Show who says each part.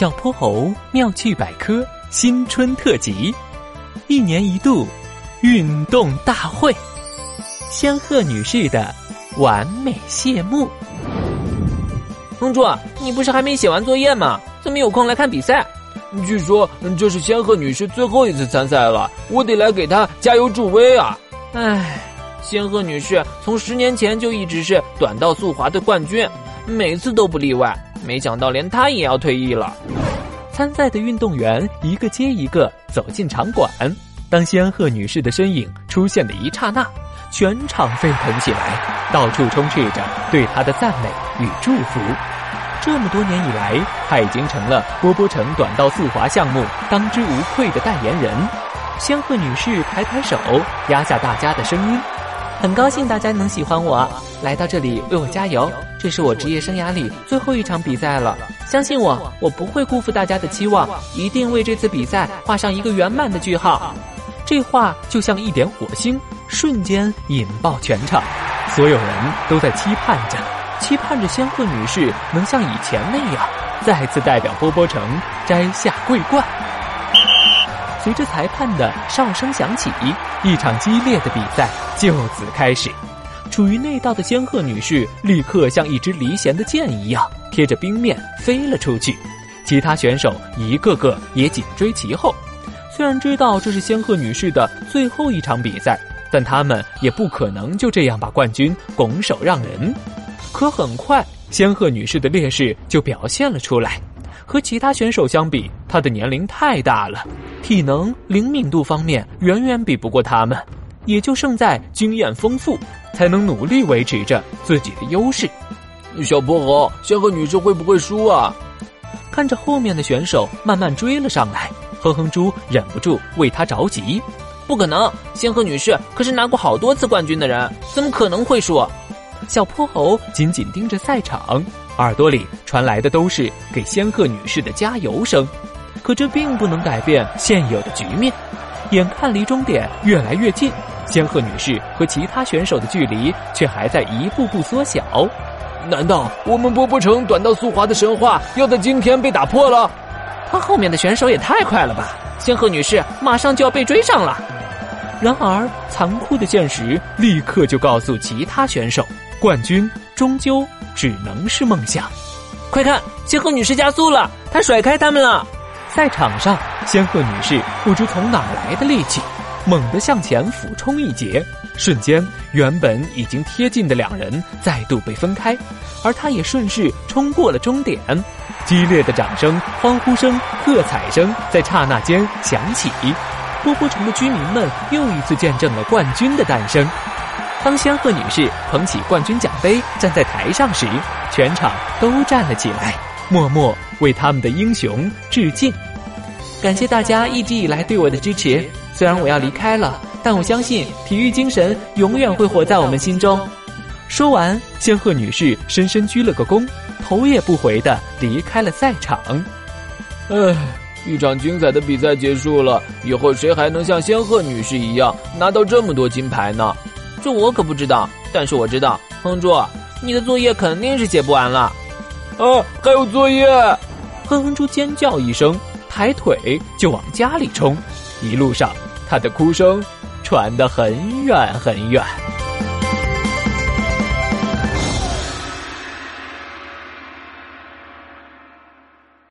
Speaker 1: 小泼猴妙趣百科新春特辑，一年一度运动大会，仙鹤女士的完美谢幕。
Speaker 2: 公主，你不是还没写完作业吗？怎么有空来看比赛？
Speaker 3: 据说这是仙鹤女士最后一次参赛了，我得来给她加油助威啊！
Speaker 2: 唉，仙鹤女士从十年前就一直是短道速滑的冠军，每次都不例外。没想到连他也要退役了。
Speaker 1: 参赛的运动员一个接一个走进场馆，当仙鹤女士的身影出现的一刹那，全场沸腾起来，到处充斥着对她的赞美与祝福。这么多年以来，她已经成了波波城短道速滑项目当之无愧的代言人。仙鹤女士抬抬手，压下大家的声音。
Speaker 4: 很高兴大家能喜欢我，来到这里为我加油。这是我职业生涯里最后一场比赛了，相信我，我不会辜负大家的期望，一定为这次比赛画上一个圆满的句号。
Speaker 1: 这话就像一点火星，瞬间引爆全场，所有人都在期盼着，期盼着仙鹤女士能像以前那样，再次代表波波城摘下桂冠。随着裁判的哨声响起，一场激烈的比赛就此开始。处于内道的仙鹤女士立刻像一支离弦的箭一样，贴着冰面飞了出去。其他选手一个个也紧追其后。虽然知道这是仙鹤女士的最后一场比赛，但他们也不可能就这样把冠军拱手让人。可很快，仙鹤女士的劣势就表现了出来。和其他选手相比，她的年龄太大了，体能、灵敏度方面远远比不过他们，也就胜在经验丰富，才能努力维持着自己的优势。
Speaker 3: 小泼猴，仙鹤女士会不会输啊？
Speaker 1: 看着后面的选手慢慢追了上来，哼哼猪忍不住为他着急。
Speaker 2: 不可能，仙鹤女士可是拿过好多次冠军的人，怎么可能会输？
Speaker 1: 小泼猴紧紧盯着赛场。耳朵里传来的都是给仙鹤女士的加油声，可这并不能改变现有的局面。眼看离终点越来越近，仙鹤女士和其他选手的距离却还在一步步缩小。
Speaker 3: 难道我们波波城短道速滑的神话要在今天被打破了？
Speaker 2: 他后面的选手也太快了吧！仙鹤女士马上就要被追上了。
Speaker 1: 然而，残酷的现实立刻就告诉其他选手：冠军终究。只能是梦想。
Speaker 2: 快看，仙鹤女士加速了，她甩开他们了。
Speaker 1: 赛场上，仙鹤女士不知从哪来的力气，猛地向前俯冲一截，瞬间，原本已经贴近的两人再度被分开，而她也顺势冲过了终点。激烈的掌声、欢呼声、喝彩声在刹那间响起，波波城的居民们又一次见证了冠军的诞生。当仙鹤女士捧起冠军奖杯站在台上时，全场都站了起来，默默为他们的英雄致敬。
Speaker 4: 感谢大家一直以来对我的支持。虽然我要离开了，但我相信体育精神永远会活在我们心中。
Speaker 1: 说完，仙鹤女士深深鞠了个躬，头也不回的离开了赛场。
Speaker 3: 唉，一场精彩的比赛结束了，以后谁还能像仙鹤女士一样拿到这么多金牌呢？
Speaker 2: 这我可不知道，但是我知道，哼猪，你的作业肯定是写不完了。
Speaker 3: 啊，还有作业！
Speaker 1: 哼哼猪尖叫一声，抬腿就往家里冲。一路上，他的哭声传得很远很远。